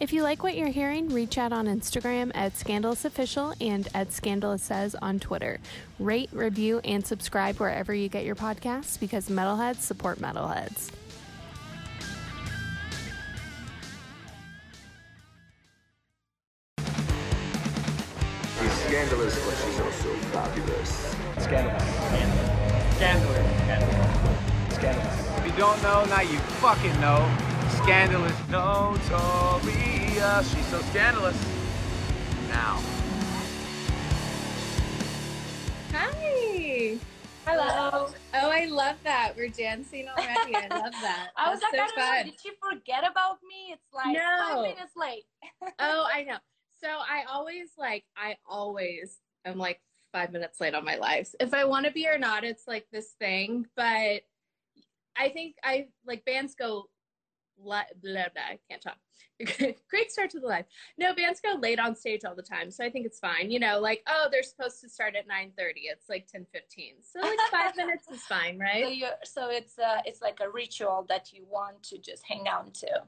If you like what you're hearing, reach out on Instagram at Scandalous Official and at Scandalous Says on Twitter. Rate, review, and subscribe wherever you get your podcasts because metalheads support metalheads. She's scandalous, but she's also fabulous. Scandalous. Scandalous. Scandalous. If you don't know, now you fucking know. Scandalous Notorious. She's so scandalous. Now. Hi. Hello. Oh, I love that. We're dancing already. I love that. I was That's like, so I know, fun. did she forget about me? It's like No. five minutes late. Oh, I know. So I always like, I always am like five minutes late on my lives. If I want to be or not, it's like this thing. But I think I like bands go, blah, blah, blah. I can't talk. Great start to the live. No, bands go late on stage all the time. So I think it's fine. You know, like, oh, they're supposed to start at 9.30. It's like 10.15. So like five minutes is fine, So right? you so it's uh it's like a ritual that you want to just hang on to.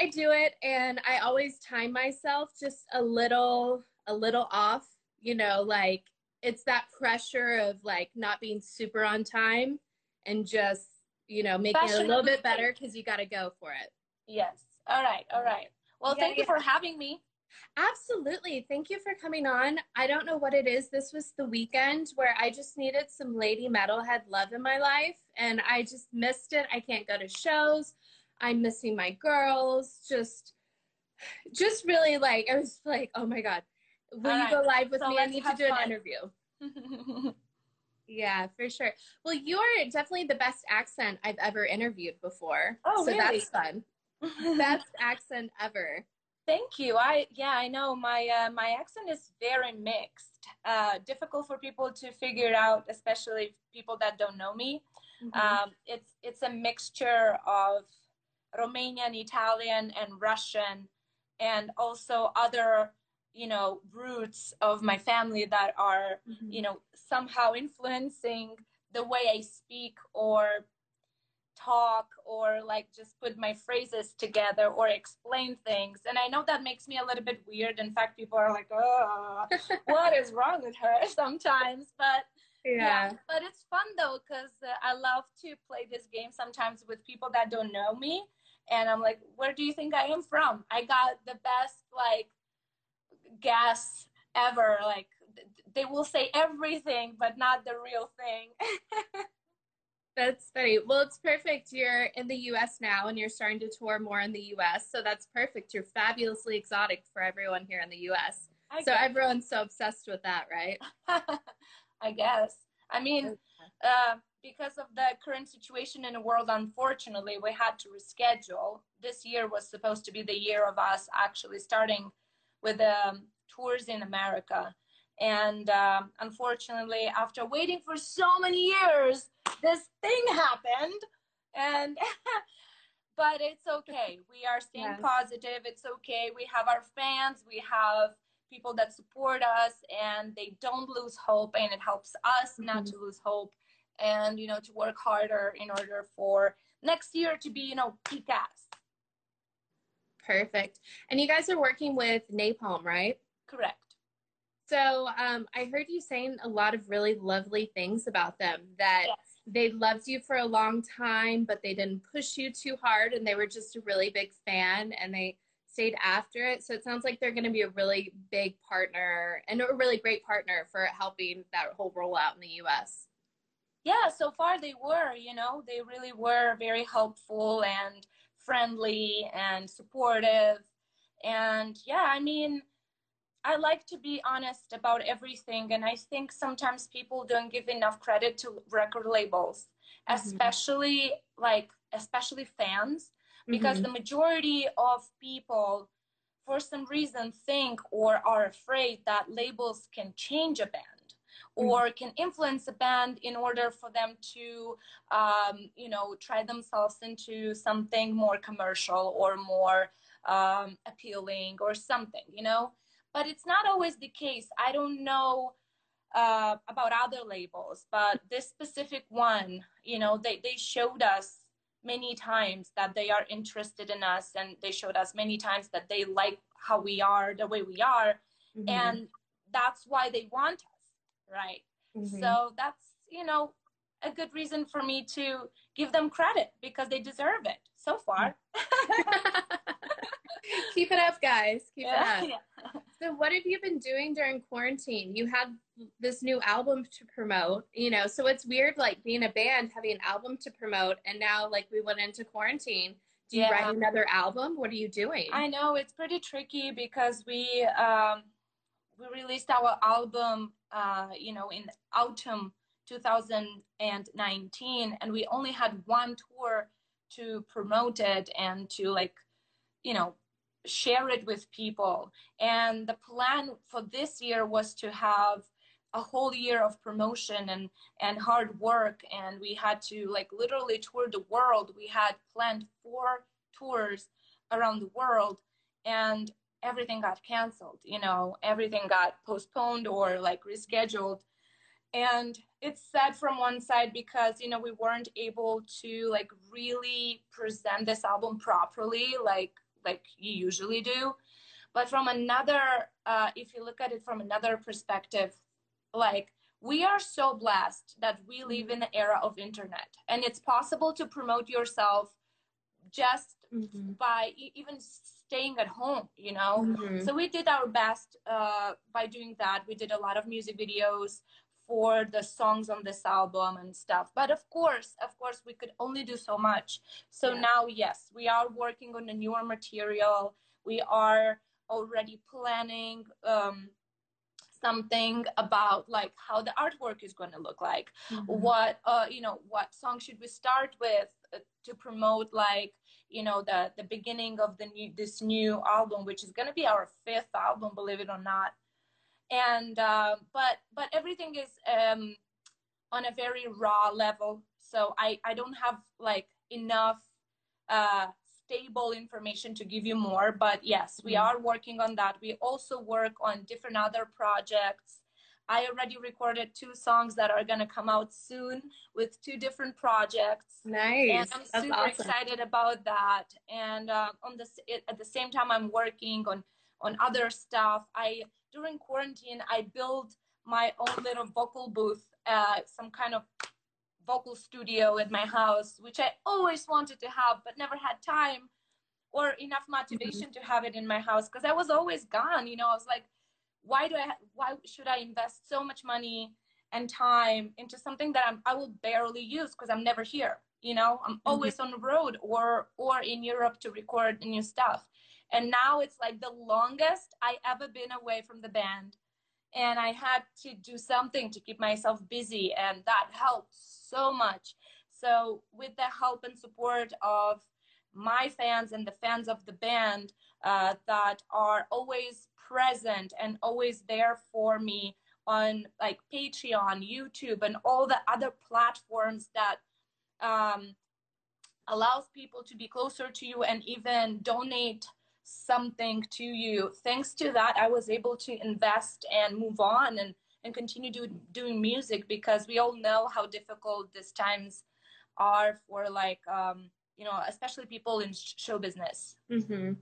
I do it and I always time myself just a little a little off, you know, like it's that pressure of like not being super on time and just, you know, making it a little bit better cuz you got to go for it. Yes. All right. All right. Well, Yeah, thank you yeah. for having me. Absolutely. Thank you for coming on. I don't know what it is. This was the weekend where I just needed some lady metalhead love in my life and I just missed it. I can't go to shows. I'm missing my girls. Just just really like I was like, "Oh my god. Will All you right. go live with So me? I need to do an interview." Yeah, for sure. Well, you're definitely the best accent I've ever interviewed before. Oh, so really? that's fun. Best accent ever. Thank you. I yeah, I know my uh, my accent is very mixed. Uh, difficult for people to figure out, especially people that don't know me. Mm-hmm. Um, it's it's a mixture of Romanian, Italian, and Russian, and also other you know roots of my family that are Mm-hmm. you know somehow influencing the way I speak or talk or like just put my phrases together or explain things. And i know that makes me a little bit weird. In fact people are like oh what is wrong with her? sometimes. But yeah. but it's fun though because uh, i love to play this game sometimes with people that don't know me. And i'm like where do you think i am from? I got the best like guess ever like they will say everything but not the real thing That's funny. Well, it's perfect. You're in the US now and you're starting to tour more in the US. So that's perfect. You're fabulously exotic for everyone here in the US. I So everyone's so obsessed with that, right? I guess. I mean, uh, because of the current situation in the world, unfortunately, we had to reschedule. This year was supposed to be the year of us actually starting with um, tours in America. And um, unfortunately, after waiting for so many years, this thing happened. And but it's okay. We are staying Yes. positive. It's okay. We have our fans. We have people that support us and they don't lose hope and it helps us not to lose hope and you know to work harder in order for next year to be you know peak ass Perfect. And you guys are working with Napalm, right? correct So um, I heard you saying a lot of really lovely things about them that yes they loved you for a long time, but they didn't push you too hard and they were just a really big fan and they stayed after it. So it sounds like they're going to be a really big partner and a really great partner for helping that whole rollout in the US. yeah so far they were you know they really were very helpful and friendly and supportive. And yeah i mean i like to be honest about everything. And i think sometimes people don't give enough credit to record labels Mhm. especially like especially fans because the majority of people for some reason think or are afraid that labels can change a band or can influence a band in order for them to um, you know try themselves into something more commercial or more um, appealing or something you know? But it's not always the case. I don't know uh, about other labels but this specific one you know they, they showed us many times that they are interested in us and they showed us many times that they like how we are the way we are. Mhm. and that's why they want right Mhm. so that's you know a good reason for me to give them credit because they deserve it so far keep it up, guys. Keep Yeah, it up. yeah. So, what have you been doing during quarantine? You had this new album to promote, you know, so it's weird, like being a band having an album to promote, and now like we went into quarantine. Do you Yeah. write another album? What are you doing? I know it's pretty tricky because we um, we released our album, uh, you know, in autumn 2019, and we only had one tour to promote it and to like, you know, share it with people. And the plan for this year was to have a whole year of promotion and and hard work and we had to like literally tour the world we had planned four tours around the world and everything got canceled you know everything got postponed or like rescheduled. And it's sad from one side because you know we weren't able to like really present this album properly like like you usually do. But from another uh, if you look at it from another perspective like we are so blessed that we live in the era of internet. And it's possible to promote yourself just Mhm. by even staying at home you know? Mhm. so we did our best uh, by doing that. We did a lot of music videos for the songs on this album and stuff. But of course of course we could only do so much. So Yeah. now yes we are working on a newer material. We are already planning um, something about like how the artwork is going to look like. Mhm. what uh you know what song should we start with uh, to promote like you know the the beginning of the new this new album which is going to be our fifth album believe it or not. And uh, but but everything is um on a very raw level. So i i don't have like enough uh stable information to give you more but yes we Mhm. are working on that we also work on different other projects i already recorded two songs that are going to come out soon with two different projects Nice. and I'm That's super awesome. excited about that. And uh, on the s- at the same time, I'm working on on other stuff. I during quarantine, I built my own little vocal booth, uh, some kind of vocal studio at my house, which I always wanted to have, but never had time or enough motivation to have it in my house because I was always gone. You know, I was like, why do I? Ha- why should I invest so much money? and time into something that I'm, I will barely use because I'm never here. You know, I'm mm-hmm. always on the road or or in Europe to record new stuff. And now it's like the longest I ever been away from the band. And I had to do something to keep myself busy and that helped so much. So with the help and support of my fans and the fans of the band uh, that are always present and always there for me on like Patreon, YouTube, and all the other platforms that um, allows people to be closer to you and even donate something to you. Thanks to that, I was able to invest and move on and, and continue do, doing music because we all know how difficult these times are for like, um, you know, especially people in show business. Mm-hmm.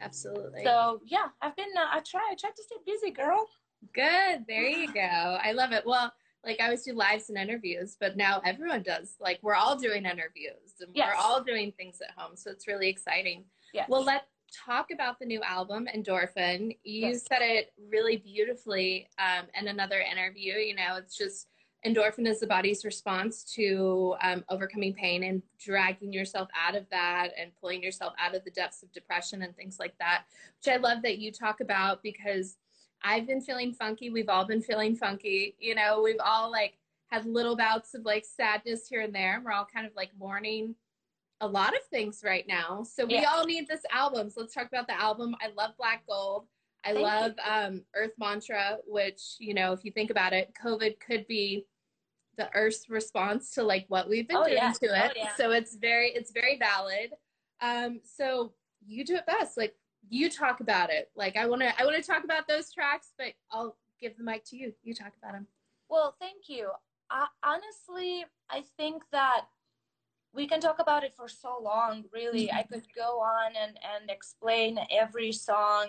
Absolutely. So yeah, I've been, uh, I try, I tried to stay busy, girl. Good. There you go. I love it. Well, like I always do lives and interviews, but now everyone does. Like we're all doing interviews and Yes. we're all doing things at home. So it's really exciting. Yeah. Well, let's talk about the new album, Endorphin. You Yes. said it really beautifully um, in another interview. You know, it's just endorphin is the body's response to um, overcoming pain and dragging yourself out of that and pulling yourself out of the depths of depression and things like that, which I love that you talk about because I've been feeling funky. We've all been feeling funky. You know, we've all like had little bouts of like sadness here and there. We're all kind of like mourning a lot of things right now. So we Yeah. all need this album. So let's talk about the album. I love Black Gold. I Thank love um, Earth Mantra, which, you know, if you think about it, COVID could be the Earth's response to like what we've been Oh, doing yeah. to it. Oh, yeah. So it's very, it's very valid. Um, so you do it best. Like you talk about it. Like I want to, I want to talk about those tracks, but I'll give the mic to you. You talk about them. Well, thank you. I, honestly, I think that we can talk about it for so long really i could go on and and explain every song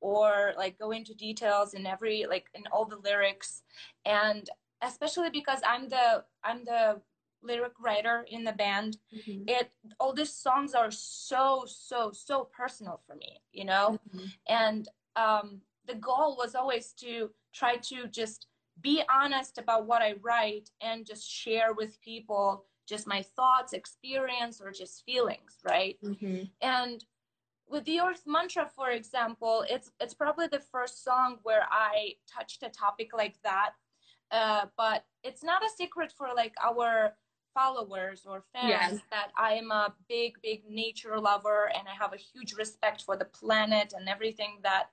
or like go into details in every like in all the lyrics and especially because i'm the i'm the lyric writer in the band Mhm. it all these songs are so so so personal for me you know Mhm. and um, the goal was always to try to just be honest about what i write and just share with people just my thoughts experience or just feelings right Mhm. and with the earth mantra for example it's it's probably the first song where i touched a topic like that uh, but it's not a secret for like our followers or fans Yes. that i am a big big nature lover and i have a huge respect for the planet and everything that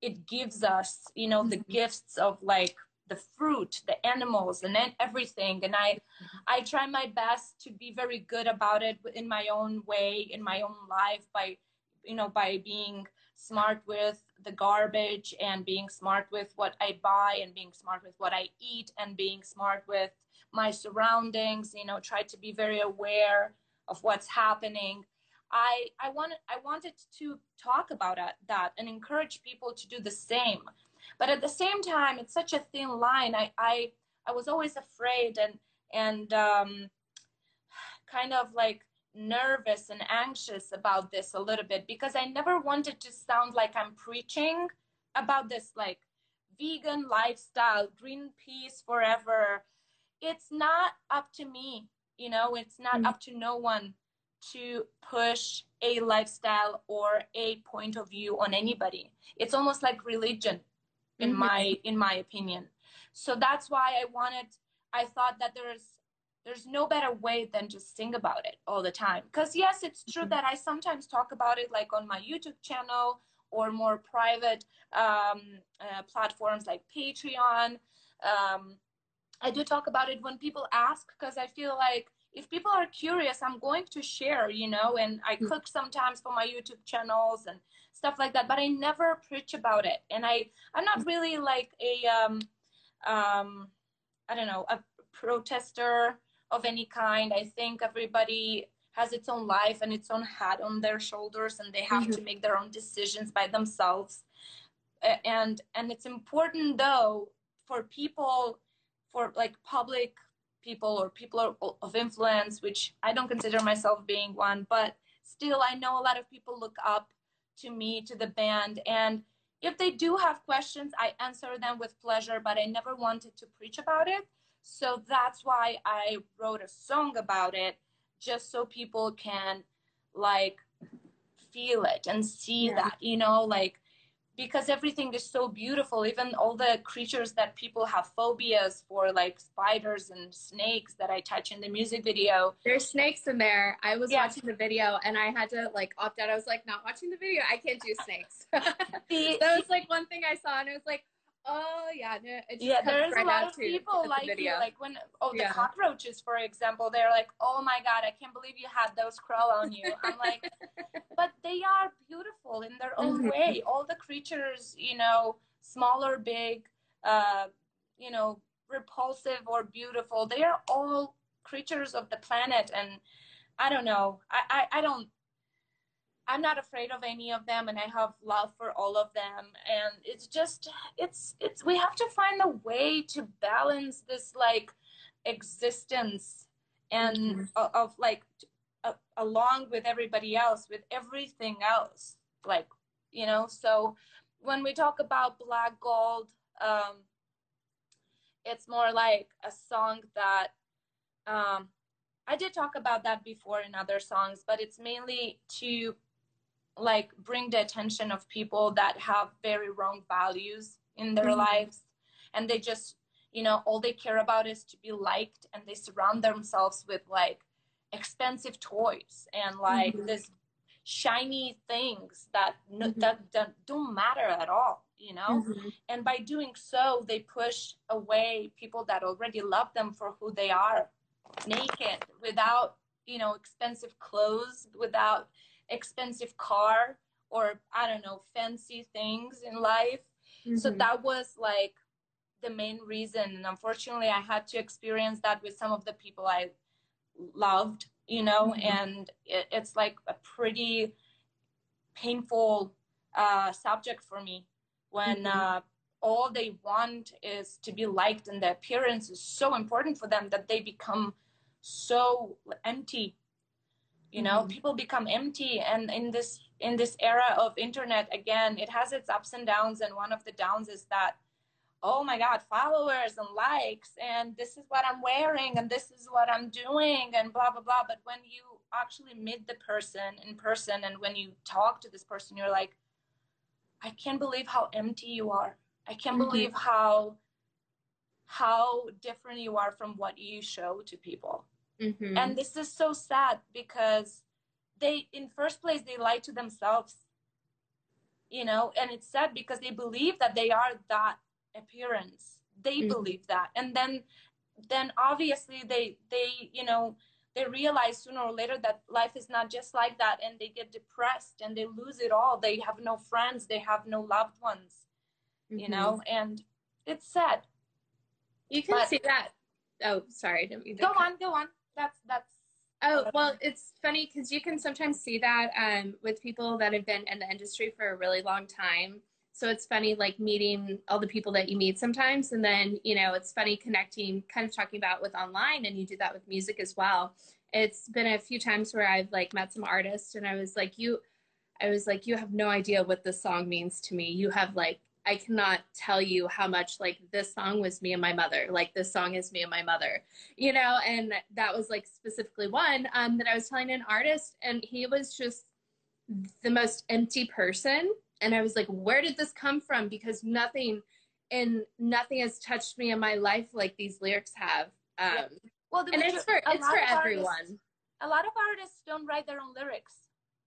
it gives us you know the Mhm. gifts of like the fruit the animals and then everything. And i i try my best to be very good about it in my own way in my own life by you know by being smart with the garbage and being smart with what i buy and being smart with what i eat and being smart with my surroundings you know try to be very aware of what's happening. I i wanted i wanted to talk about that and encourage people to do the same but at the same time it's such a thin line i i i was always afraid and and um kind of like nervous and anxious about this a little bit because I never wanted to sound like I'm preaching about this like vegan lifestyle, green peace forever. It's not up to me, you know, it's not Mhm. up to no one to push a lifestyle or a point of view on anybody. It's almost like religion in Mhm. my in my opinion. So that's why I wanted I thought that there's there's no better way than just sing about it all the time because yes it's true Mhm. that i sometimes talk about it like on my youtube channel or more private um, uh, platforms like patreon um, i do talk about it when people ask because i feel like if people are curious i'm going to share you know and i Mhm. cook sometimes for my youtube channels and stuff like that but i never preach about it and i i'm not really like a um um i don't know a protester of any kind. I think everybody has its own life and its own hat on their shoulders, and they have Mhm. to make their own decisions by themselves. And and it's important though for people, for like public people or people of- influence, which I don't consider myself being one, but still I know a lot of people look up to me, to the band, and if they do have questions, I answer them with pleasure, but I never wanted to preach about it. So that's why I wrote a song about it, just so people can like feel it and see Yeah. that, you know, like because everything is so beautiful, even all the creatures that people have phobias for, like spiders and snakes that I touch in the music video. There's snakes in there. I was Yeah. watching the video and I had to like opt out. I was like, not watching the video. I can't do snakes. That was like one thing I saw and it was like, oh yeah, no, yeah, there's right a lot of to people like you, like when oh the Yeah. cockroaches, for example, they're like, oh my god, I can't believe you had those crawl on you. I'm like, but they are beautiful in their own Mhm. way. All the creatures, you know, small or big, uh, you know, repulsive or beautiful, they are all creatures of the planet. And I don't know, I, I, I don't. I'm not afraid of any of them and I have love for all of them and it's just it's it's we have to find a way to balance this like existence and Mhm. of, of like uh, along with everybody else with everything else like you know so when we talk about black gold um it's more like a song that um i did talk about that before in other songs but it's mainly to like bring the attention of people that have very wrong values in their Mhm. lives and they just you know all they care about is to be liked and they surround themselves with like expensive toys and like Mhm. this shiny things that no, Mhm. that, that don't matter at all you know Mhm. and by doing so they push away people that already love them for who they are naked without you know expensive clothes without expensive car or i don't know fancy things in life so Mhm. that was like the main reason and unfortunately i had to experience that with some of the people i loved you know, Mhm. and it, it's like a pretty painful uh, subject for me when Mhm. uh, all they want is to be liked and the appearance is so important for them that they become so empty you know Mhm. people become empty. And in this in this era of internet again it has its ups and downs. And one of the downs is that oh my god followers and likes and this is what i'm wearing and this is what i'm doing and blah blah blah. But when you actually meet the person in person and when you talk to this person you're like i can't believe how empty you are. I can't Mhm. believe how how different you are from what you show to people Mhm. and this is so sad because they in first place they lie to themselves you know and it's sad because they believe that they are that appearance they Mhm. believe that and then then obviously they they you know they realize sooner or later that life is not just like that and they get depressed and they lose it all they have no friends they have no loved ones you Mhm. know and it's sad you can but- see that. Oh, sorry, didn't mean go cut on go on that's that's Oh well, it's funny because you can sometimes see that um, with people that have been in the industry for a really long time. So it's funny, like meeting all the people that you meet sometimes, and then you know it's funny connecting, kind of talking about with online, and you do that with music as well. It's been a few times where I've like met some artists, and I was like, you, I was like, you have no idea what this song means to me. You have like, I cannot tell you how much like this song was me and my mother. Like this song is me and my mother you know and that was like specifically one um, that i was telling an artist and he was just the most empty person and i was like where did this come from? Because nothing and nothing has touched me in my life like these lyrics have um, Yeah. well the and major- it's for it's for of artists- everyone. a lot of artists don't write their own lyrics.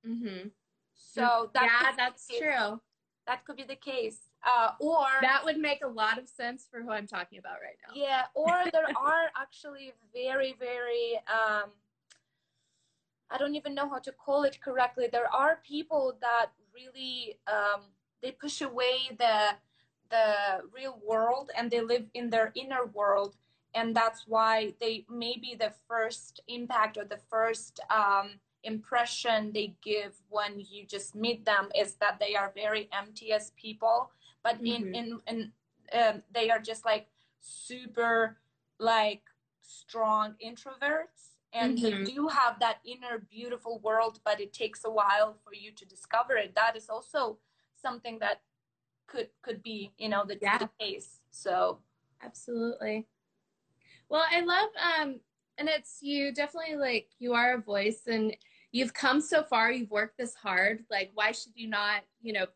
Hmm so that yeah that's true. That could be the case uh, or that would make a lot of sense for who i'm talking about right now. Yeah or there are actually very very um, i don't even know how to call it correctly. There are people that really um, they push away the the real world and they live in their inner world. And that's why they maybe the first impact or the first um, impression they give when you just meet them is that they are very empty as people but in Mhm. in in um, they are just like super like strong introverts and they Mhm. do have that inner beautiful world but it takes a while for you to discover it that is also something that could could be you know the, Yeah. the case so Absolutely. Well, I love um and it's you definitely like you are a voice and you've come so far, you've worked this hard. Like why should you not, you know,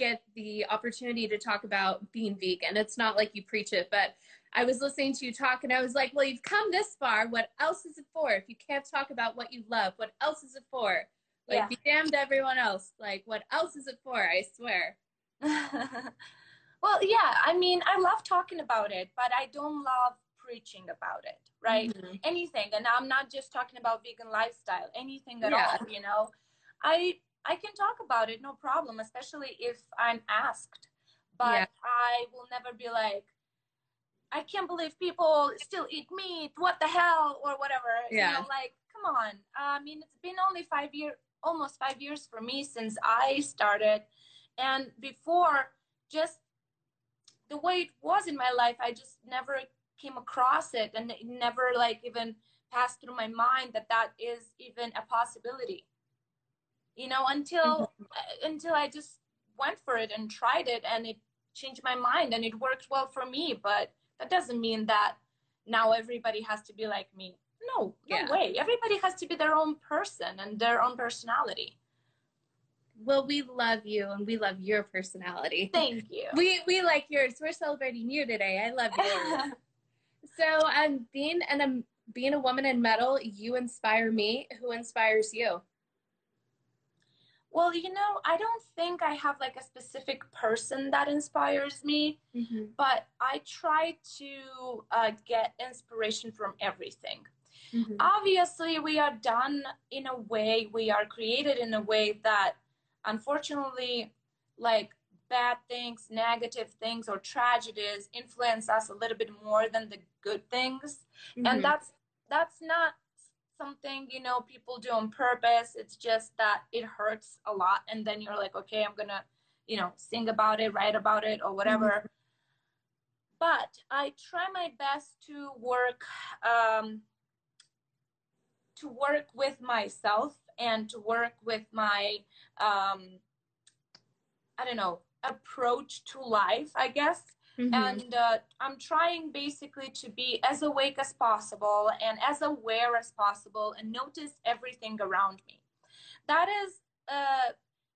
get the opportunity to talk about being vegan? It's not like you preach it, but I was listening to you talk and I was like, well, you've come this far. What else is it for? If you can't talk about what you love, what else is it for? Like Yeah. be damned everyone else. Like what else is it for? I swear. well yeah i mean i love talking about it but i don't love preaching about it right Mhm. anything and i'm not just talking about vegan lifestyle anything at Yeah. all you know i i can talk about it no problem especially if i'm asked but Yeah. i will never be like i can't believe people still eat meat what the hell or whatever Yeah. you know like come on i mean it's been only five years almost five years for me since i started and before just the way it was in my life i just never came across it and it never like even passed through my mind that that is even a possibility you know until uh, until i just went for it and tried it and it changed my mind and it worked well for me but that doesn't mean that now everybody has to be like me no no Yeah. way everybody has to be their own person and their own personality Well, we love you and we love your personality. thank you We we like yours. We're celebrating you today. I love you. so, um, being an um, being a woman in metal, you inspire me. Who inspires you? Well you know i don't think i have like a specific person that inspires me but I try to uh, get inspiration from everything. Mhm. Obviously, we are done in a way, we are created in a way that unfortunately, like bad things, negative things, or tragedies influence us a little bit more than the good things. Mhm. And that's that's not something you know people do on purpose. It's just that it hurts a lot. And then you're like okay i'm gonna you know sing about it write about it or whatever. Mm-hmm. but i try my best to work um, to work with myself and to work with my um, i don't know approach to life i guess Mm-hmm. And uh, I'm trying basically to be as awake as possible and as aware as possible and notice everything around me. That is, uh,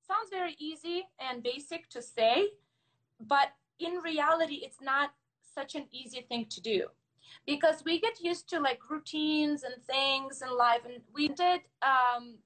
sounds very easy and basic to say, but in reality, it's not such an easy thing to do because we get used to like routines and things in life and we did um,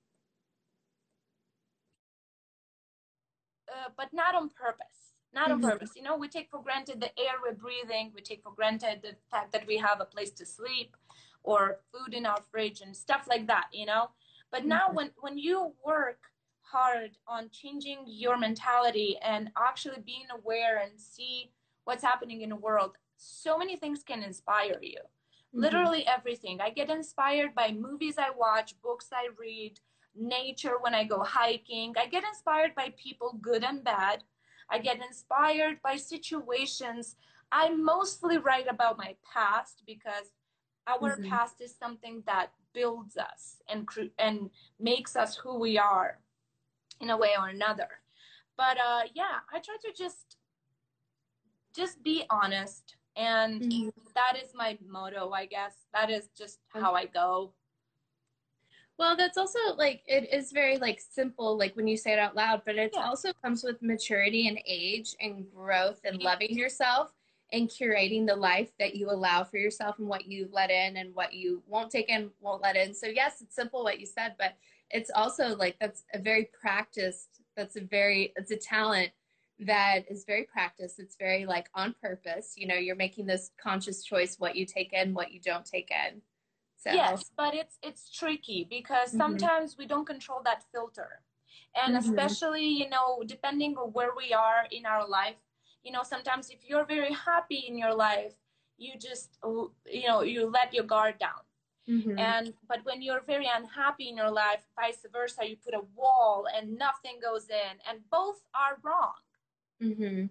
uh, but not on purpose not on mm-hmm. purpose. You know, we take for granted the air we're breathing. We take for granted the fact that we have a place to sleep or food in our fridge and stuff like that, you know. But now mm-hmm. when when you work hard on changing your mentality and actually being aware and see what's happening in the world, so many things can inspire you. Mm-hmm. Literally everything. I get inspired by movies I watch, books I read, nature when I go hiking. I get inspired by people good and bad I get inspired by situations. I mostly write about my past because our mm-hmm. past is something that builds us and and makes us who we are in a way or another. But uh, yeah, I try to just just be honest and mm-hmm. that is my motto i guess that is just how i go well, that's also like it is very like simple, like when you say it out loud, but it yeah. also comes with maturity and age and growth and loving yourself and curating the life that you allow for yourself and what you let in and what you won't take in, won't let in. So yes, it's simple what you said, but it's also like that's a very practiced, that's a very it's a talent that is very practiced. It's very like on purpose. You know, you're making this conscious choice what you take in, what you don't take in. So. Yes, but it's it's tricky because mm-hmm. sometimes we don't control that filter. And mm-hmm. especially, you know, depending on where we are in our life, you know, sometimes if you're very happy in your life, you just you know, you let your guard down. Mm-hmm. And but when you're very unhappy in your life, vice versa, you put a wall and nothing goes in, and both are wrong. Mm-hmm.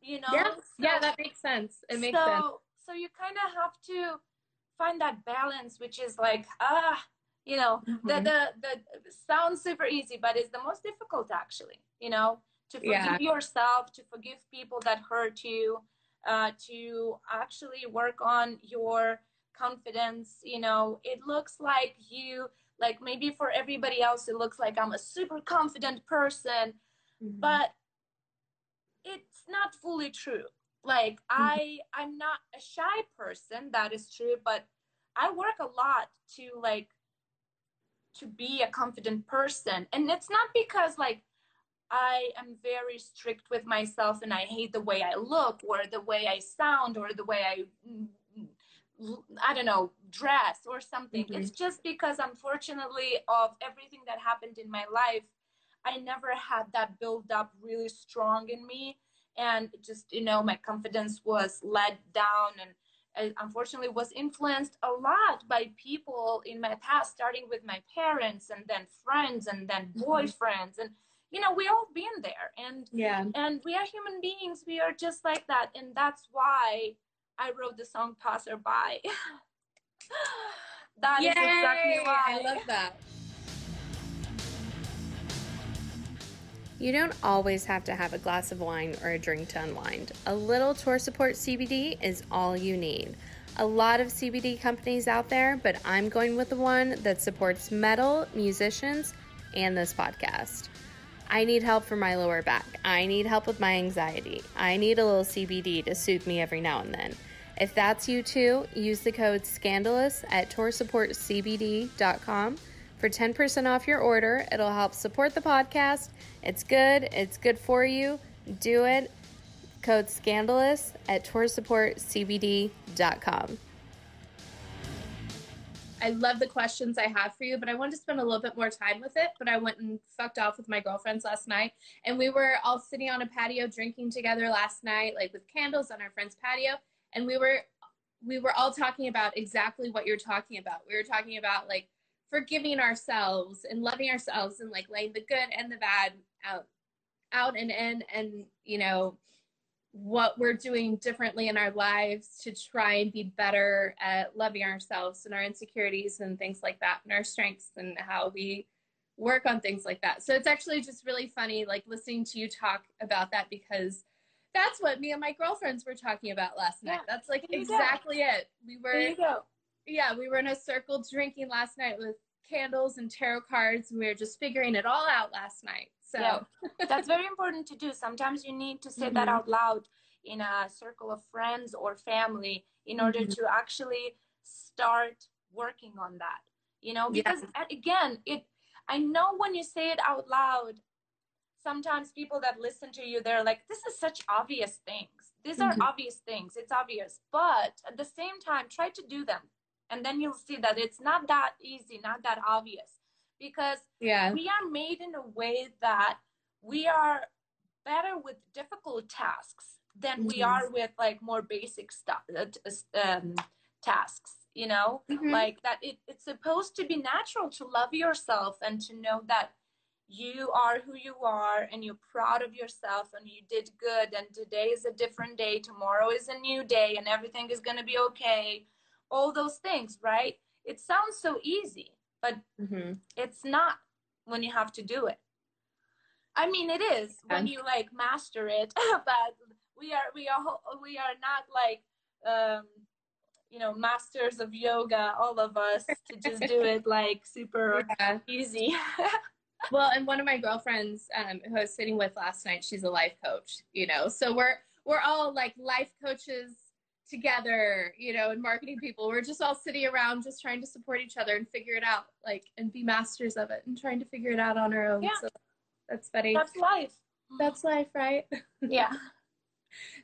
You know? Yeah, so, yeah, that makes sense. It makes so, sense. So you kind of have to find that balance, which is like, ah, you know, mm-hmm. the, the, the sounds super easy, but it's the most difficult actually, you know, to forgive yeah. yourself, to forgive people that hurt you, uh, to actually work on your confidence. You know, it looks like you, like maybe for everybody else, it looks like I'm a super confident person, mm-hmm. but it's not fully true like mm-hmm. i i'm not a shy person that is true but i work a lot to like to be a confident person. And it's not because like i am very strict with myself and i hate the way i look or the way i sound or the way i i don't know dress or something. Mm-hmm. it's just because unfortunately of everything that happened in my life i never had that build up really strong in me. And just you know my confidence was let down and I unfortunately was influenced a lot by people in my past starting with my parents and then friends and then mm-hmm. boyfriends. And you know we all been there. And yeah. and we are human beings. We are just like that. And that's why i wrote the song passerby. That Yay! is exactly why i love that You don't always have to have a glass of wine or a drink to unwind. A little tour support CBD is all you need. A lot of CBD companies out there, but I'm going with the one that supports metal, musicians, and this podcast. I need help for my lower back. I need help with my anxiety. I need a little CBD to soothe me every now and then. If that's you too, use the code SCANDALOUS at toursupportcbd.com for 10% off your order. It'll help support the podcast. It's good, it's good for you. Do it. Code scandalous at toursupportcbd.com. I love the questions I have for you, but I wanted to spend a little bit more time with it. But I went and fucked off with my girlfriends last night, and we were all sitting on a patio drinking together last night, like with candles on our friend's patio, and we were we were all talking about exactly what you're talking about. We were talking about like forgiving ourselves and loving ourselves and like laying the good and the bad out out and in and you know what we're doing differently in our lives to try and be better at loving ourselves and our insecurities and things like that and our strengths and how we work on things like that. So it's actually just really funny like listening to you talk about that because that's what me and my girlfriends were talking about last night. Yeah, that's like exactly it. We were There you go. Yeah, we were in a circle drinking last night with candles and tarot cards and we were just figuring it all out last night. So Yeah. That's very important to do. Sometimes you need to say that Mhm. out loud in a circle of friends or family in order Mhm. to actually start working on that. You know, because a- again, it I know when you say it out loud, sometimes people that listen to you they're like this is such obvious things. These are Mhm. obvious things. It's obvious. But at the same time, try to do them. And then you'll see that it's not that easy, not that obvious. Because yeah. we are made in a way that we are better with difficult tasks than we Mhm. are with like more basic stuff uh, um, tasks you know Mhm. like that it, it's supposed to be natural to love yourself and to know that you are who you are and you're proud of yourself and you did good and today is a different day tomorrow is a new day and everything is going to be okay all those things right it sounds so easy but Mhm. it's not when you have to do it i mean it is when you like master it but we are we are we are not like um you know masters of yoga all of us to just do it like super Yeah. easy Well, and one of my girlfriends um, who I was sitting with last night, she's a life coach, you know. So we're we're all like life coaches together, you know, and marketing people. We're just all sitting around just trying to support each other and figure it out, like and be masters of it and trying to figure it out on our own. Yeah. So that's funny. that's life That's life, right? yeah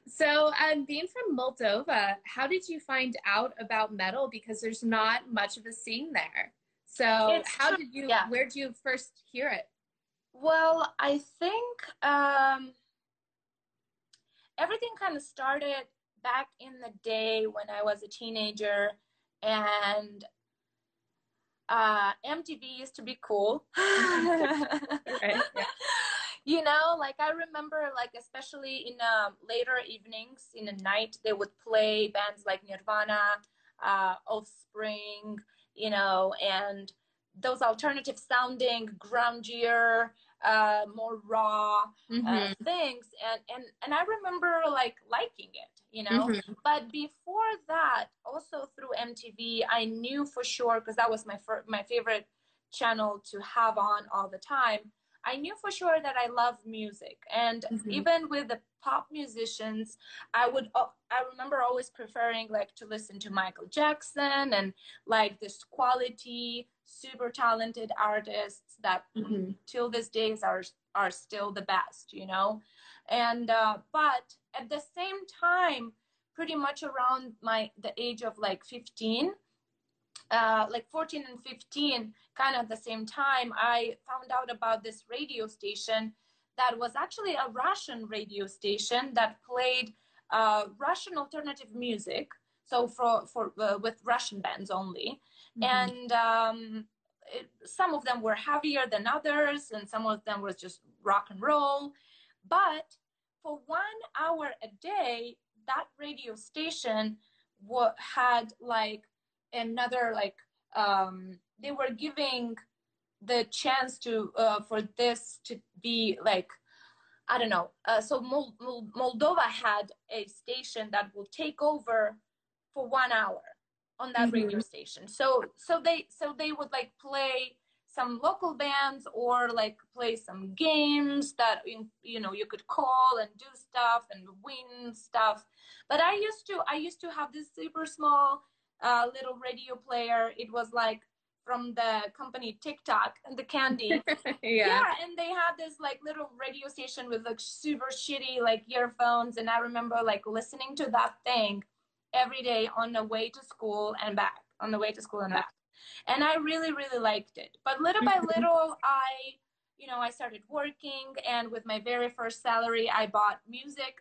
So, um, being from Moldova, how did you find out about metal? Because there's not much of a scene there. So, It's how did you? yeah. Where did you first hear it? Well, I think um, everything kind of started back in the day when I was a teenager, and uh, MTV used to be cool. Right, yeah. You know, like I remember, like especially in um, later evenings, in the night, they would play bands like Nirvana, uh, Offspring, you know, and those alternative sounding, grungier, uh, more raw uh, Mhm. things, and and and I remember like liking it, you know. Mhm. But before that, also through MTV, I knew for sure because that was my fir- my favorite channel to have on all the time. I knew for sure that I love music, and Mhm. even with the pop musicians, I would uh, I remember always preferring like to listen to Michael Jackson and like this quality, super talented artists that Mhm. till this days are are still the best, you know. And uh, but at the same time, pretty much around my the age of like 15 uh, like 14 and 15 kind of the same time i found out about this radio station that was actually a russian radio station that played uh, russian alternative music. So for for uh, with russian bands only. Mhm. and um, it, some of them were heavier than others and some of them was just rock and roll but for one hour a day that radio station wa- had like another like um they were giving the chance to uh, for this to be like i don't know uh, so Mol- Mol- moldova had a station that will take over for one hour on that radio station. So so they so they would like play some local bands or like play some games that you, know you could call and do stuff and win stuff. But i used to i used to have this super small uh, little radio player. It was like from the company tiktok and the candy. Yeah. and they had this like little radio station with like super shitty like earphones. And i remember like listening to that thing every day on the way to school and back on the way to school and back and i really really liked it but little by Mhm. little i you know i started working and with my very first salary i bought music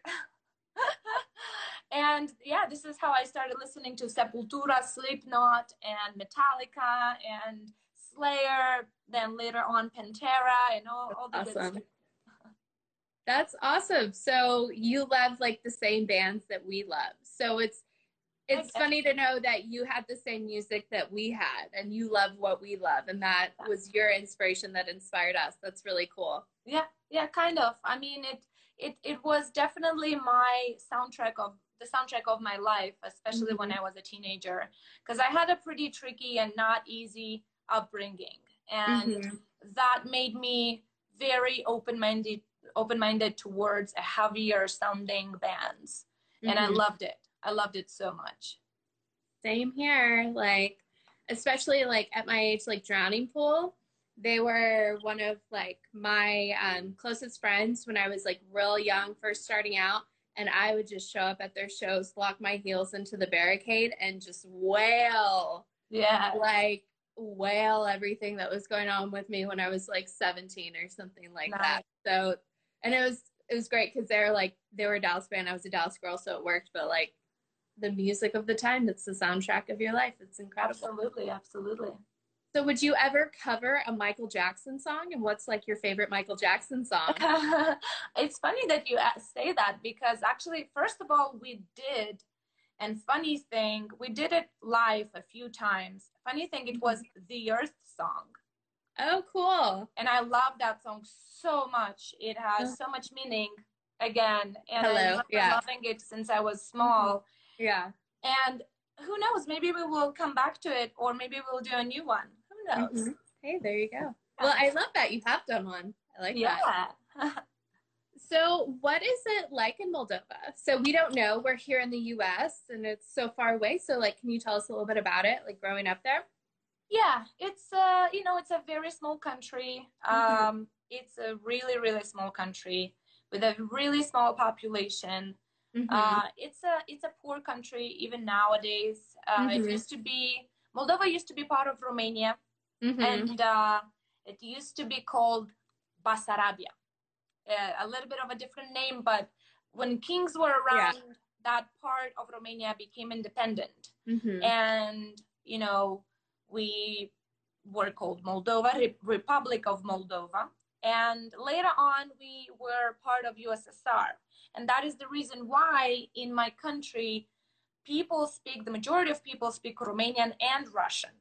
and yeah this is how i started listening to sepultura slipknot and metallica and Slayer, then later on Pantera, and all, all the good awesome. stuff. That's awesome. So you love like the same bands that we love. So it's it's funny to know that you had the same music that we had and you love what we love and that was your inspiration that inspired us. That's really cool. Yeah, yeah, kind of. I mean, it it it was definitely my soundtrack of the soundtrack of my life, especially when I was a teenager, because I had a pretty tricky and not easy upbringing, and Mhm. that made me very open-minded open-minded towards a heavier sounding bands and i Mhm. loved it i loved it so much Same here. Like, especially like at my age, like Drowning Pool, they were one of like my um, closest friends when I was like real young, first starting out. And I would just show up at their shows, lock my heels into the barricade, and just wail, yeah like wail everything that was going on with me when I was like 17 or something like that. So, and it was it was great because they're like they were a Dallas band, I was a Dallas girl, so it worked. But like the music of the time, that's the soundtrack of your life. It's incredible. absolutely absolutely So, would you ever cover a Michael Jackson song? And what's like your favorite Michael Jackson song? it's funny that you say that because actually first of all we did and funny thing we did it live a few times funny thing it was mm-hmm. the earth song Oh, cool. and i love that song so much it has oh. so much meaning again and Hello, remember yeah. loving it since i was small Yeah. and who knows maybe we will come back to it or maybe we'll do a new one who knows Mhm. Hey, there you go. Well, I love that you have done one. I like that. yeah So, what is it like in Moldova? So, we don't know. We're here in the US and it's so far away. So, like, can you tell us a little bit about it, like growing up there? yeah it's uh you know it's a very small country Mhm. um it's a really really small country with a really small population Mhm. uh it's a it's a poor country even nowadays uh Mhm. it used to be moldova used to be part of romania Mhm. and uh it used to be called basarabia uh, a little bit of a different name but when kings were around that part of romania became independent Mhm. and you know we were called Moldova, Re- Republic of Moldova, and later on we were part of USSR, and that is the reason why in my country people speak the majority of people speak Romanian and Russian.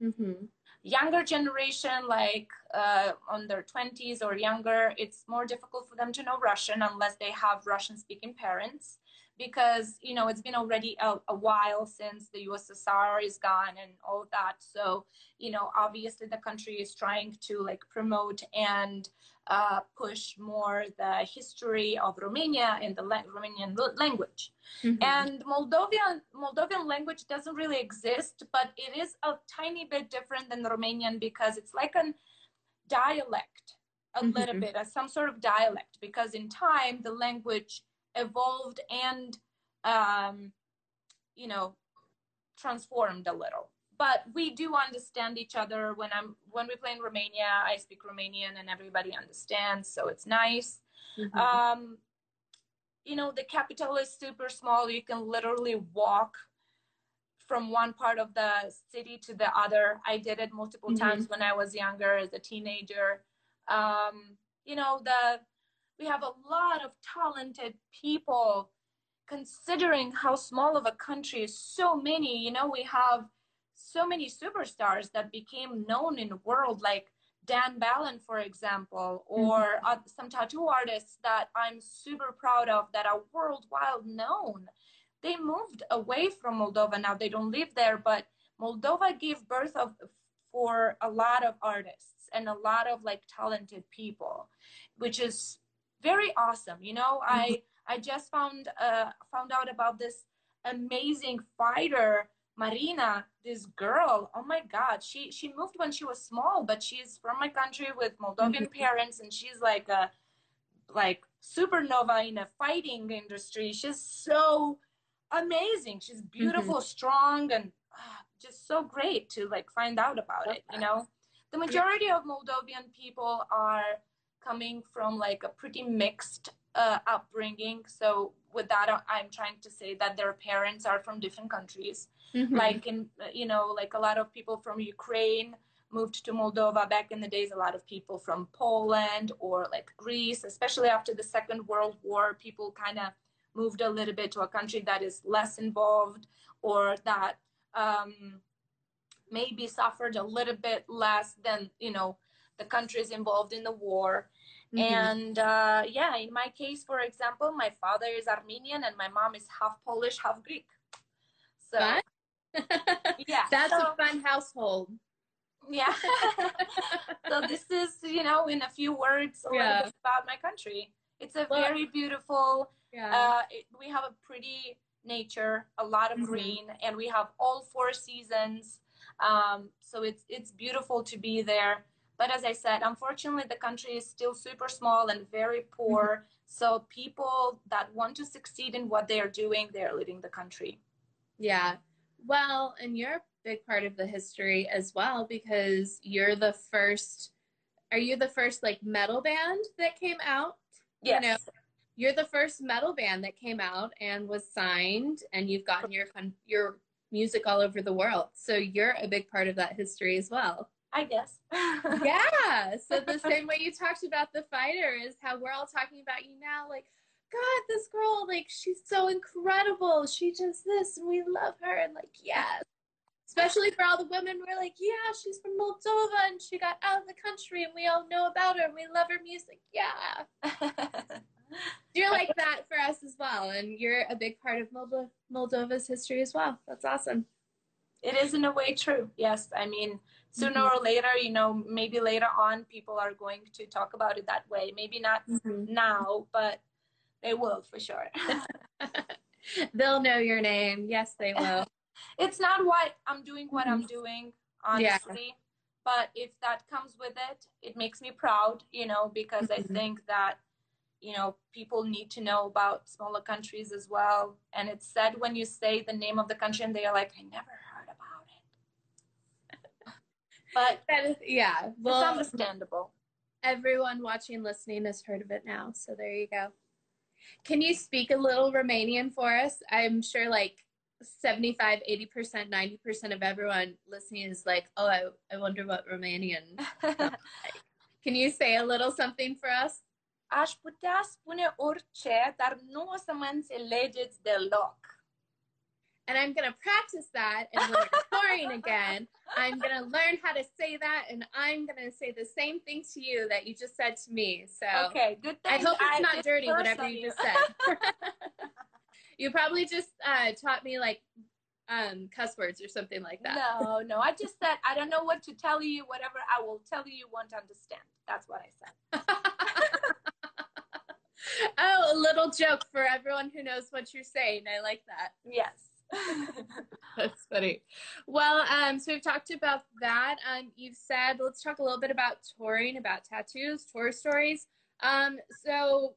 Mhm. Younger generation, like uh, on their 20s or younger, it's more difficult for them to know Russian unless they have Russian speaking parents because you know it's been already a, a while since the USSR is gone and all that. So you know, obviously the country is trying to like promote and uh, push more the history of Romania and the la- Romanian language. Mhm. And Moldovan Moldovan language doesn't really exist, but it is a tiny bit different than Romanian because it's like a dialect, a little Mhm. bit, uh, some sort of dialect. Because in time the language evolved and, um, you know, transformed a little. But we do understand each other when I'm when we play in Romania. I speak Romanian and everybody understands, so it's nice Mhm. um you know the capital is super small you can literally walk from one part of the city to the other i did it multiple Mhm. times when i was younger as a teenager um you know the we have a lot of talented people considering how small of a country is so many you know we have so many superstars that became known in the world like Dan Balan, for example, or uh, some tattoo artists that I'm super proud of that are worldwide known. They moved away from Moldova. Now they don't live there, but Moldova gave birth of for a lot of artists and a lot of like talented people, which is very awesome. You know, I I just found uh, found out about this amazing fighter Marina, this girl, oh my God, she she moved when she was small, but she's from my country with Moldovan parents, and she's like a like supernova in a fighting industry. She's so amazing. She's beautiful, strong, and ah, just so great to like find out about it. You know, the majority of Moldovan people are coming from like a pretty mixed uh, upbringing. So with that, I- I'm trying to say that their parents are from different countries Mhm. like in uh, you know like a lot of people from ukraine moved to Moldova back in the days. A lot of people from Poland or like Greece, especially after the Second World War, people kind of moved a little bit to a country that is less involved or that um, maybe suffered a little bit less than you know the countries involved in the war. Mm-hmm. And uh, yeah, in my case, for example, my father is Armenian and my mom is half Polish, half Greek. So yeah, that's so, a fun household. Yeah. so this is, you know, in a few words, a yeah. little bit about my country. It's a very beautiful. Yeah. Uh, it, we have a pretty nature, a lot of mm-hmm. green, and we have all four seasons. Um, so it's it's beautiful to be there. But as I said, unfortunately, the country is still super small and very poor. Mm-hmm. So people that want to succeed in what they are doing, they're leaving the country. Yeah. Well, and you're a big part of the history as well because you're the first. Are you the first like metal band that came out? Yes. You know, you're the first metal band that came out and was signed, and you've gotten your your music all over the world. So you're a big part of that history as well. I guess. yeah. So the same way you talked about the fighter is how we're all talking about you now. Like, God, this girl, like, she's so incredible. She does this, and we love her. And like, yes. Especially for all the women, we're like, yeah, she's from Moldova, and she got out of the country, and we all know about her, and we love her music. Yeah. you're like that for us as well, and you're a big part of Moldova, Moldova's history as well. That's awesome. It is in a way true. Yes, I mean, sooner mm-hmm. or later, you know, maybe later on, people are going to talk about it that way. Maybe not mm-hmm. now, but they will for sure. They'll know your name. Yes, they will. it's not what I'm doing, what I'm mm-hmm. doing, honestly. Yeah. But if that comes with it, it makes me proud, you know, because mm-hmm. I think that, you know, people need to know about smaller countries as well. And it's said when you say the name of the country and they are like, I never heard about it. But that is, yeah, well, it's understandable. Everyone watching, listening has heard of it now. So there you go. Can you speak a little Romanian for us? I'm sure like 75, 80%, 90% of everyone listening is like, oh, I, I wonder what Romanian like. Can you say a little something for us? Aș putea spune orice, dar nu o să mă înțelegeți deloc. And I'm gonna practice that and when we're touring again, I'm gonna learn how to say that and I'm gonna say the same thing to you that you just said to me. So okay, good. I hope it's I not dirty, whatever you, you just said. you probably just uh, taught me like um, cuss words or something like that. No, no, I just said I don't know what to tell you. Whatever I will tell you, you won't understand. That's what I said. oh, a little joke for everyone who knows what you're saying. I like that. Yes. That's funny. Well, um, so we've talked about that. Um, you've said let's talk a little bit about touring, about tattoos, tour stories. Um, so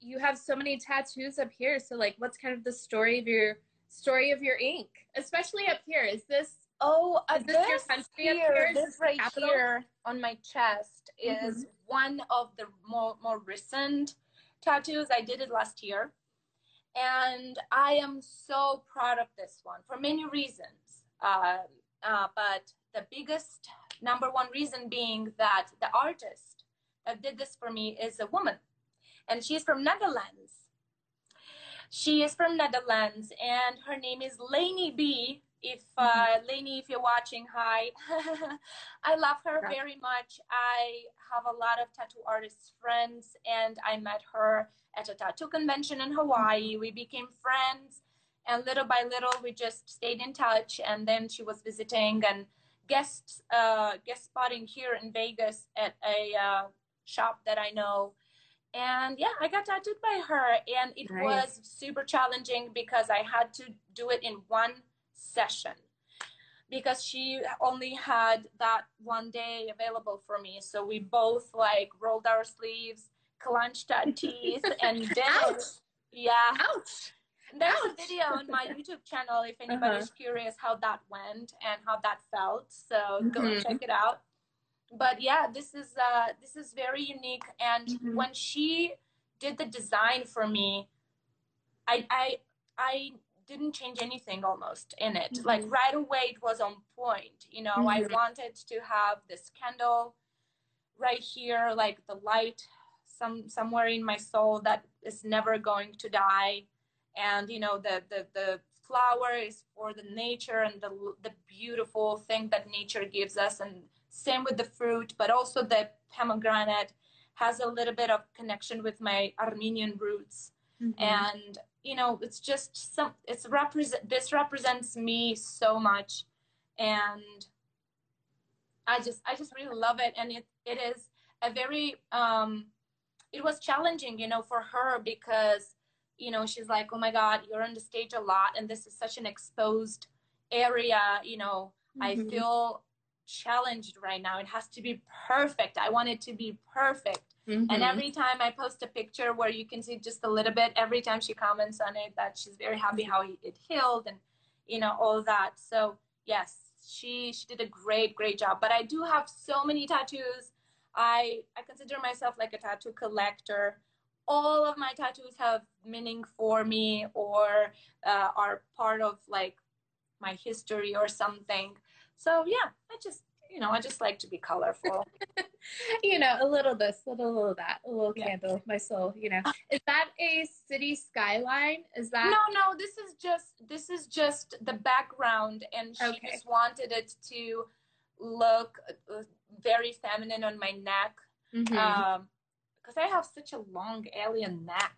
you have so many tattoos up here. So like, what's kind of the story of your story of your ink, especially up here? Is this oh, uh, is this, this, your country here, this right capital? here on my chest is mm-hmm. one of the more more recent tattoos. I did it last year. And I am so proud of this one for many reasons. Uh, uh, but the biggest number one reason being that the artist that did this for me is a woman, and she's from Netherlands. She is from Netherlands, and her name is Lainey B. If uh, mm-hmm. Lainey, if you're watching, hi. I love her very much. I have a lot of tattoo artists friends, and I met her at a tattoo convention in Hawaii. We became friends, and little by little, we just stayed in touch. And then she was visiting and guest uh, guest spotting here in Vegas at a uh, shop that I know. And yeah, I got tattooed by her, and it nice. was super challenging because I had to do it in one session because she only had that one day available for me. So we both like rolled our sleeves clenched teeth and did. Yeah. Ouch. There's Ouch. a video on my YouTube channel if anybody's uh-huh. curious how that went and how that felt. So mm-hmm. go check it out. But yeah, this is uh this is very unique. And mm-hmm. when she did the design for me, I I I didn't change anything almost in it. Mhm. Like right away, it was on point. You know, I Mhm. wanted to have this candle right here, like the light some somewhere in my soul that is never going to die. And you know, the the the flower is for the nature and the the beautiful thing that nature gives us. And same with the fruit, but also the pomegranate has a little bit of connection with my Armenian roots Mhm. and you know it's just some it's represent this represents me so much and i just i just really love it and it it is a very um it was challenging you know for her because you know she's like oh my god you're on the stage a lot and this is such an exposed area you know i Mhm. feel challenged right now it has to be perfect i want it to be perfect and Mhm. every time I post a picture where you can see just a little bit, every time she comments on it, that she's very happy how it healed and you know all that. So yes, she she did a great great job. But I do have so many tattoos. I I consider myself like a tattoo collector. All of my tattoos have meaning for me or uh, are part of like my history or something. So yeah, I just you know I just like to be colorful. you know, a little this, a little, little that, a little Yeah. candle, my soul, you know. Is that a city skyline? Is that no no this is just this is just the background and she Okay. just wanted it to look uh, very feminine on my neck Mhm. um because i have such a long alien neck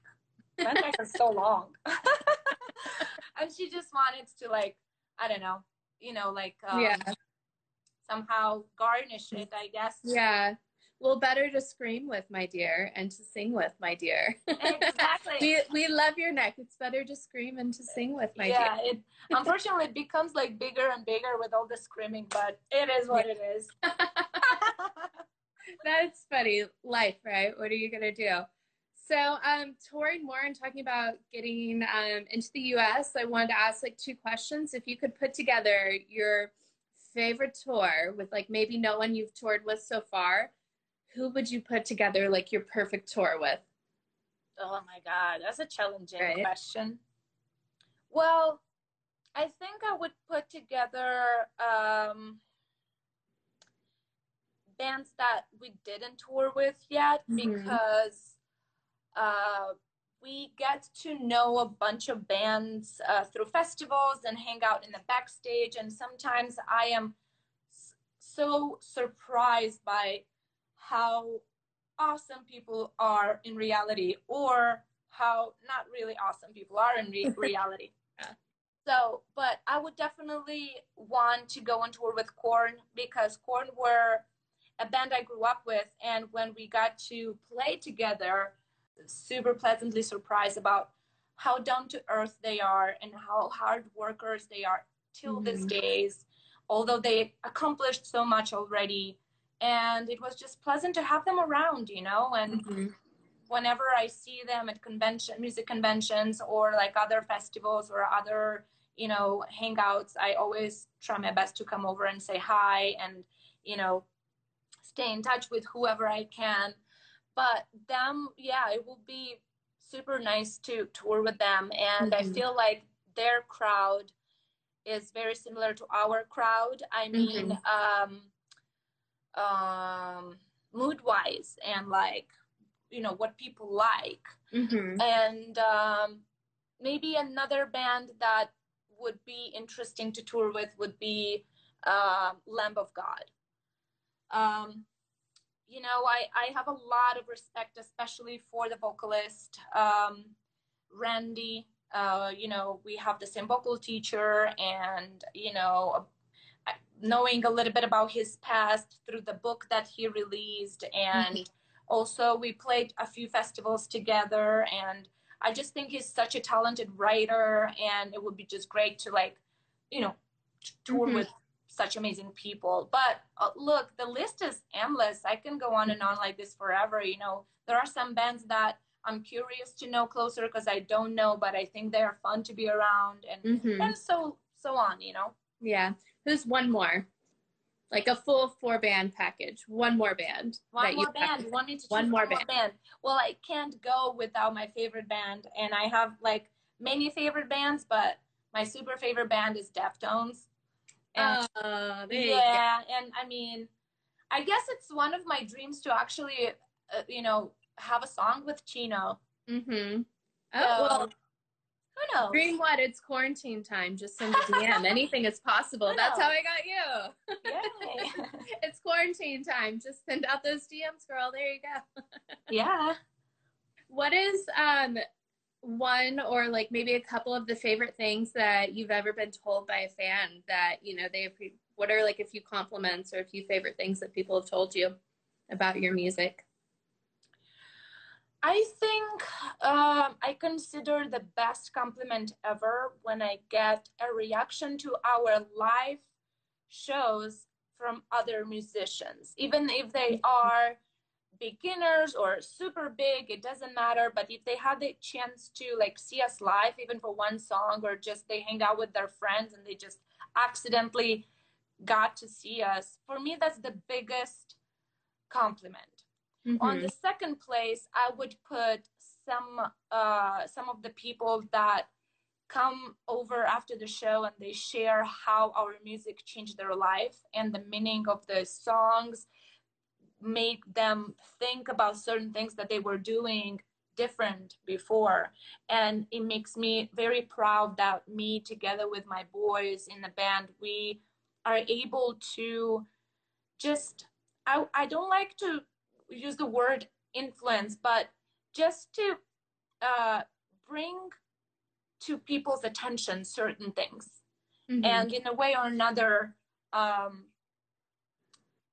my neck is so long and she just wanted to like i don't know you know like um, Yeah. somehow garnish it i guess yeah. Well, better to scream with, my dear, and to sing with, my dear. exactly we we love your neck. It's better to scream and to sing with, my yeah dear. it unfortunately it becomes like bigger and bigger with all the screaming but it is what it is That's funny. Life, right? What are you gonna do? So, um, touring more and talking about getting um, into the U.S., I wanted to ask like two questions. If you could put together your favorite tour with like maybe no one you've toured with so far, who would you put together like your perfect tour with? Oh my God, that's a challenging Right. question. Well, I think I would put together um, bands that we didn't tour with yet Mhm. because uh, we get to know a bunch of bands uh, through festivals and hang out in the backstage. And sometimes I am s- so surprised by how awesome people are in reality or how not really awesome people are in re- reality. Yeah. So, but I would definitely want to go on tour with Korn because Korn were a band I grew up with, and when we got to play together, super pleasantly surprised about how down to earth they are and how hard workers they are till this Mhm. days. Although they accomplished so much already, and it was just pleasant to have them around, you know. And Mhm. whenever I see them at convention, music conventions, or like other festivals or other, you know, hangouts, I always try my best to come over and say hi and, you know, stay in touch with whoever I can. But them, yeah, it will be super nice to tour with them, and I Mhm. feel like their crowd is very similar to our crowd. I mean, um, um, mood wise and like you know what people like. Mhm. and um, maybe another band that would be interesting to tour with would be uh, lamb of god. Um, you know I, I have a lot of respect especially for the vocalist um, randy. Uh, you know we have the same vocal teacher and you know knowing a little bit about his past through the book that he released. And also we played a few festivals together. And i just think he's such a talented writer. And it would be just great to like you know tour Mhm. with such amazing people. But uh, look the list is endless. I can go on and on like this forever you know. There are some bands that i'm curious to know closer because i don't know but i think they are fun to be around and Mhm. and so so on you know? Yeah. Who's one more? Like a full four band package. One more band. One more band. to- You want me to one one more more band. Well, I can't go without my favorite band, and I have like many favorite bands, but my super favorite band is Deftones. And Oh, go. yeah, and I mean, I guess it's one of my dreams to actually, uh, you know, have a song with Chino. Mm-hmm. Oh, So, well, who knows? dream what? It's quarantine time. Just send a DM. Anything is possible. That's how I got you. Yay. it's quarantine time. Just send out those DMs, girl. There you go. yeah. What is um one or like maybe a couple of the favorite things that you've ever been told by a fan that you know they what are like a few compliments or a few favorite things that people have told you about your music? I think um, I consider the best compliment ever when I get a reaction to our live shows from other musicians, even if they are beginners or super big, it doesn't matter. But if they had the chance to like see us live, even for one song, or just they hang out with their friends and they just accidentally got to see us, for me, that's the biggest compliment on Mhm. the second place i would put some uh some of the people that come over after the show and they share how our music changed their life and the meaning of the songs made them think about certain things that they were doing different before and it makes me very proud that me together with my boys in the band we are able to just i, I don't like to use the word influence, but just to uh, bring to people's attention certain things, Mhm. and in a way or another, um,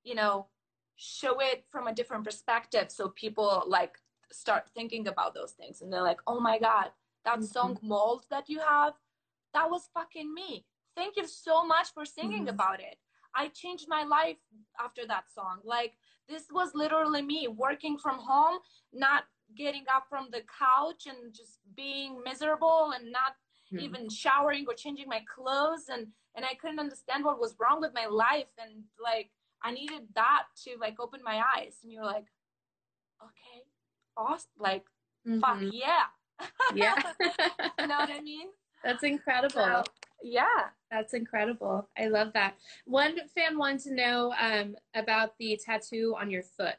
you know, show it from a different perspective, so people like start thinking about those things, and they're like, "Oh my god, that Mhm. song mold that you have, that was fucking me. Thank you so much for singing Mhm. about it. I changed my life after that song. Like." This was literally me working from home not getting up from the couch and just being miserable and not Mhm. even showering or changing my clothes and and i couldn't understand what was wrong with my life and like i needed that to like open my eyes and you're like okay awesome like fuck Mhm. yeah Yeah. you know what i mean That's incredible. So, yeah That's incredible. I love that. One fan wanted to know um, about the tattoo on your foot.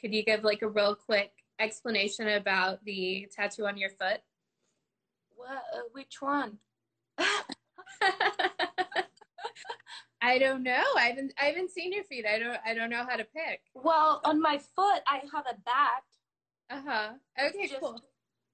Could you give like a real quick explanation about the tattoo on your foot? what, uh, which one I don't know. I haven't I haven't seen your feet. I don't I don't know how to pick. well on my foot i have a bat Uh huh. Okay, just- cool.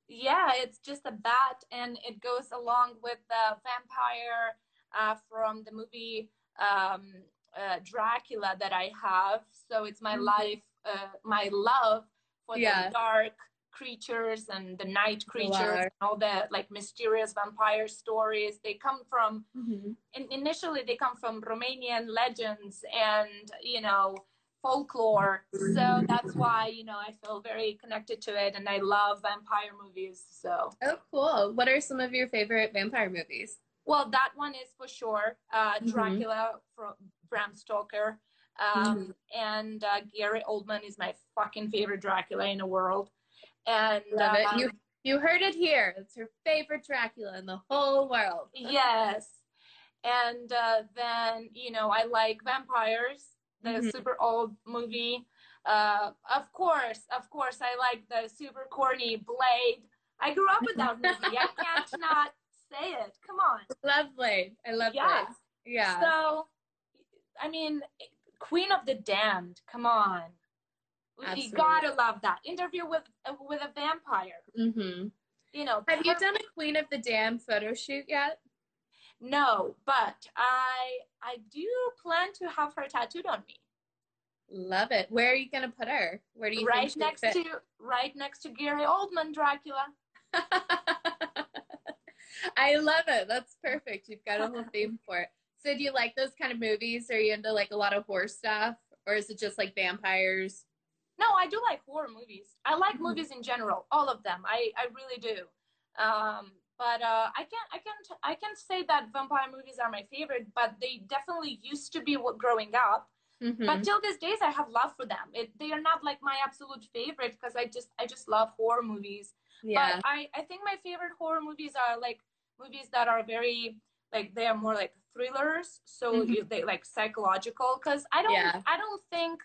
yeah it's just a bat and it goes along with the vampire uh, from the movie um, uh, dracula that i have so it's my Mhm. life uh, my love for Yeah. the dark creatures and the night creatures Wow. and all the like mysterious vampire stories they come from Mhm. in, initially they come from romanian legends and you know folklore so that's why you know i feel very connected to it and i love vampire movies so Oh, cool. What are some of your favorite vampire movies? Well that one is for sure uh, Mhm. dracula from bram stoker um, and uh, gary oldman is my fucking favorite dracula in the world and Love it. um, You you heard it here. It's her favorite Dracula in the whole world. yes and uh, then you know i like vampires the Mhm. super old movie uh, of course of course i like the super corny blade i grew up with that movie i can't not say it come on Lovely. I love Yeah. it. Yeah. so i mean queen of the damned come on you Absolutely. gotta love that interview with with a vampire Mm-hmm. you know Have you done a Queen of the Damned photo shoot yet? no but i i do plan to have her tattooed on me Love it. Where are you gonna put her? Where do you right next to right next to Gary Oldman Dracula. I love it. That's perfect. You've got a whole theme for it. So do you like those kind of movies? Are you into like a lot of horror stuff? Or is it just like vampires? No, I do like horror movies. I like Mhm. movies in general, all of them. I I really do. Um, but uh, I can't I can't I can't say that vampire movies are my favorite, but they definitely used to be what growing up. Mhm. But till these days, I have love for them. It, they are not like my absolute favorite because I just I just love horror movies. yeah. But I, I think my favorite horror movies are like movies that are very like they are more like thrillers so Mhm. you, they like psychological because i don't Yeah. i don't think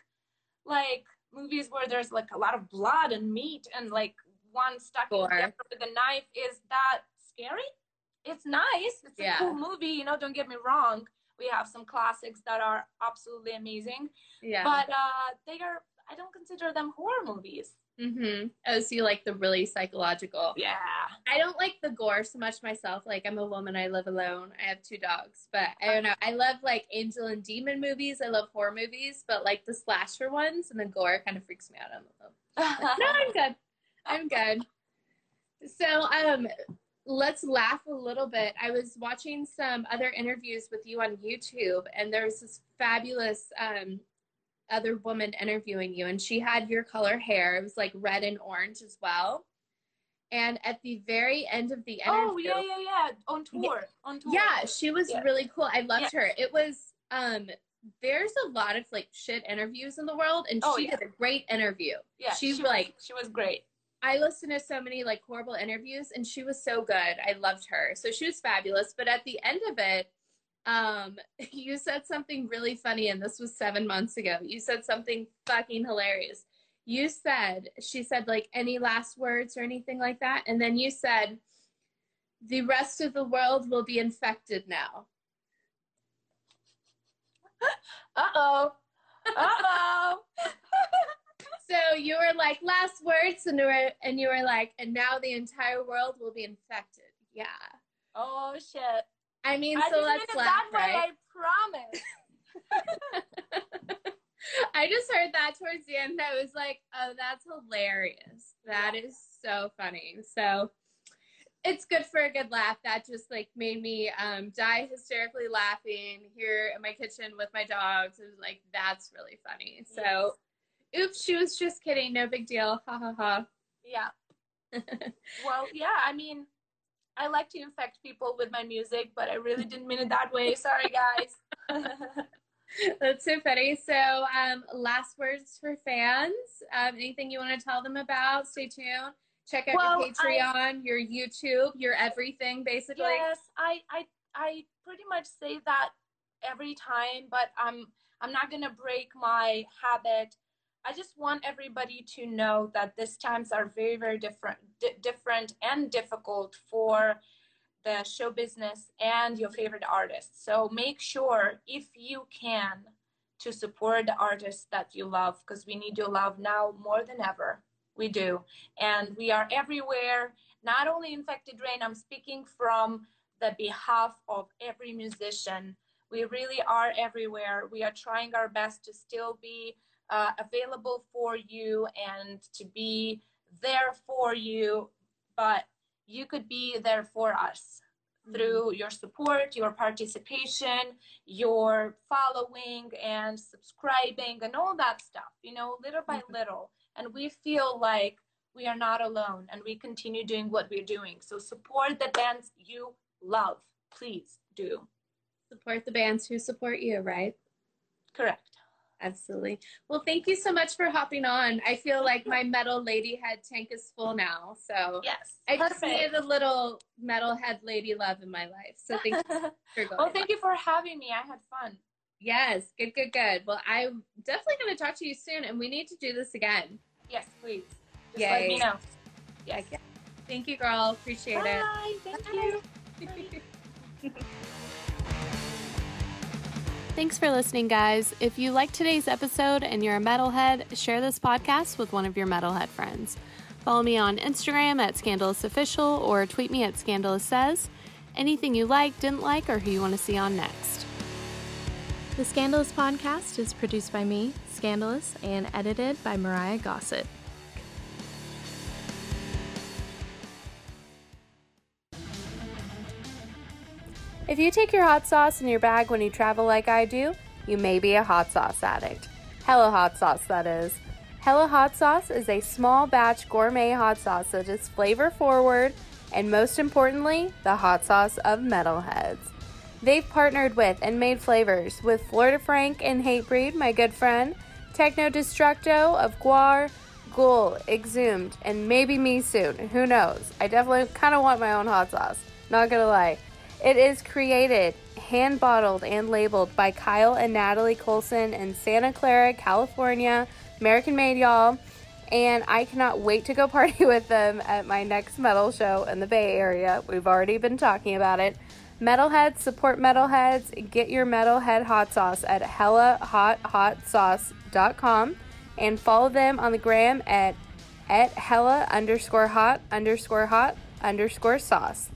like movies where there's like a lot of blood and meat and like one stuck in Gore. there with a knife is that scary it's nice it's Yeah. a cool movie you know don't get me wrong we have some classics that are absolutely amazing Yeah. but uh they are i don't consider them horror movies mm-hmm. Oh, so you like the really psychological. yeah I don't like the gore so much myself. Like I'm a woman, I live alone. I have two dogs, but I don't know. I love like angel and demon movies. I love horror movies, but like the slasher ones and the gore kind of freaks me out on them. No, I'm good. I'm good. So, um, let's laugh a little bit. I was watching some other interviews with you on YouTube, and there was this fabulous um other woman interviewing you, and she had your color hair. It was like red and orange as well. And at the very end of the interview, oh yeah yeah yeah on tour on tour yeah, she was Yeah. really cool. I loved Yeah. her. It was um there's a lot of like shit interviews in the world and Oh, she yeah. did a great interview. yeah she's she like- was, she was great I listened to so many like horrible interviews and she was so good. I loved her. So she was fabulous. But at the end of it, um, you said something really funny, and this was seven months ago. You said something fucking hilarious. You said, she said, like, any last words or anything like that. And then you said, the rest of the world will be infected now. uh-oh uh-oh So you were like, last words, and you were, and you were like, and now the entire world will be infected. Yeah. oh shit I mean, I so let's laugh, that way, right? I promise. I just heard that towards the end. I was like, oh, that's hilarious. That is so funny. So it's good for a good laugh. That just like made me um, die hysterically laughing here in my kitchen with my dogs. It was like, that's really funny. So, oops, she was just kidding. No big deal. Ha ha ha. Yeah. well, yeah, I mean, I like to infect people with my music, but I really didn't mean it that way. Sorry, guys. That's so funny. So, um, last words for fans. Um, anything you want to tell them about? Stay tuned. Check out Well, your Patreon, your YouTube, your everything, basically. yes, I, I, I pretty much say that every time, but I'm, I'm not gonna break my habit. I just want everybody to know that these times are very, very different, di- different and difficult for the show business and your favorite artists. So make sure, if you can, to support the artists that you love because we need your love now more than ever. We do. And we are everywhere, not only Infected Rain, I'm speaking from the behalf of every musician. We really are everywhere. We are trying our best to still be uh, available for you and to be there for you, but you could be there for us through your support, your participation, your following and subscribing and all that stuff, you know, little by little. And we feel like we are not alone and we continue doing what we're doing. So support the bands you love. Please do. Support the bands who support you, right? Correct. Absolutely. Well, thank you so much for hopping on. I feel like my metal lady head tank is full now. So Yes. I just needed a little metalhead lady love in my life. So thank you for going. well, thank you for having me. I had fun. Yes, good, good, good. Well, I'm definitely going to talk to you soon, and we need to do this again. Yes, please. Just let me know. Yes. Thank you, girl. Appreciate it. Bye. Thank you. Thanks for listening, guys. If you like today's episode and you're a metalhead, share this podcast with one of your metalhead friends. Follow me on Instagram at Scandalous Official or tweet me at Scandalous Says. Anything you like, didn't like, or who you want to see on next. The Scandalous podcast is produced by me, Scandalous, and edited by Mariah Gossett. If you take your hot sauce in your bag when you travel like I do, you may be a hot sauce addict. Hella Hot Sauce, that is. Hella Hot Sauce is a small batch gourmet hot sauce that is flavor forward and, most importantly, the hot sauce of metalheads. They've partnered with and made flavors with Florida Frank and Hatebreed, my good friend, Techno Destructo of Gwar, Ghoul, Exhumed, and maybe me soon. Who knows? I definitely kind of want my own hot sauce. Not gonna lie. It is created, hand bottled, and labeled by Kyle and Natalie Colson in Santa Clara, California. American made, y'all. And I cannot wait to go party with them at my next metal show in the Bay Area. We've already been talking about it. Metalheads, support metalheads. Get your metalhead hot sauce at hellahothotsauce.com and follow them on the gram at at hella underscore hot underscore hot underscore sauce.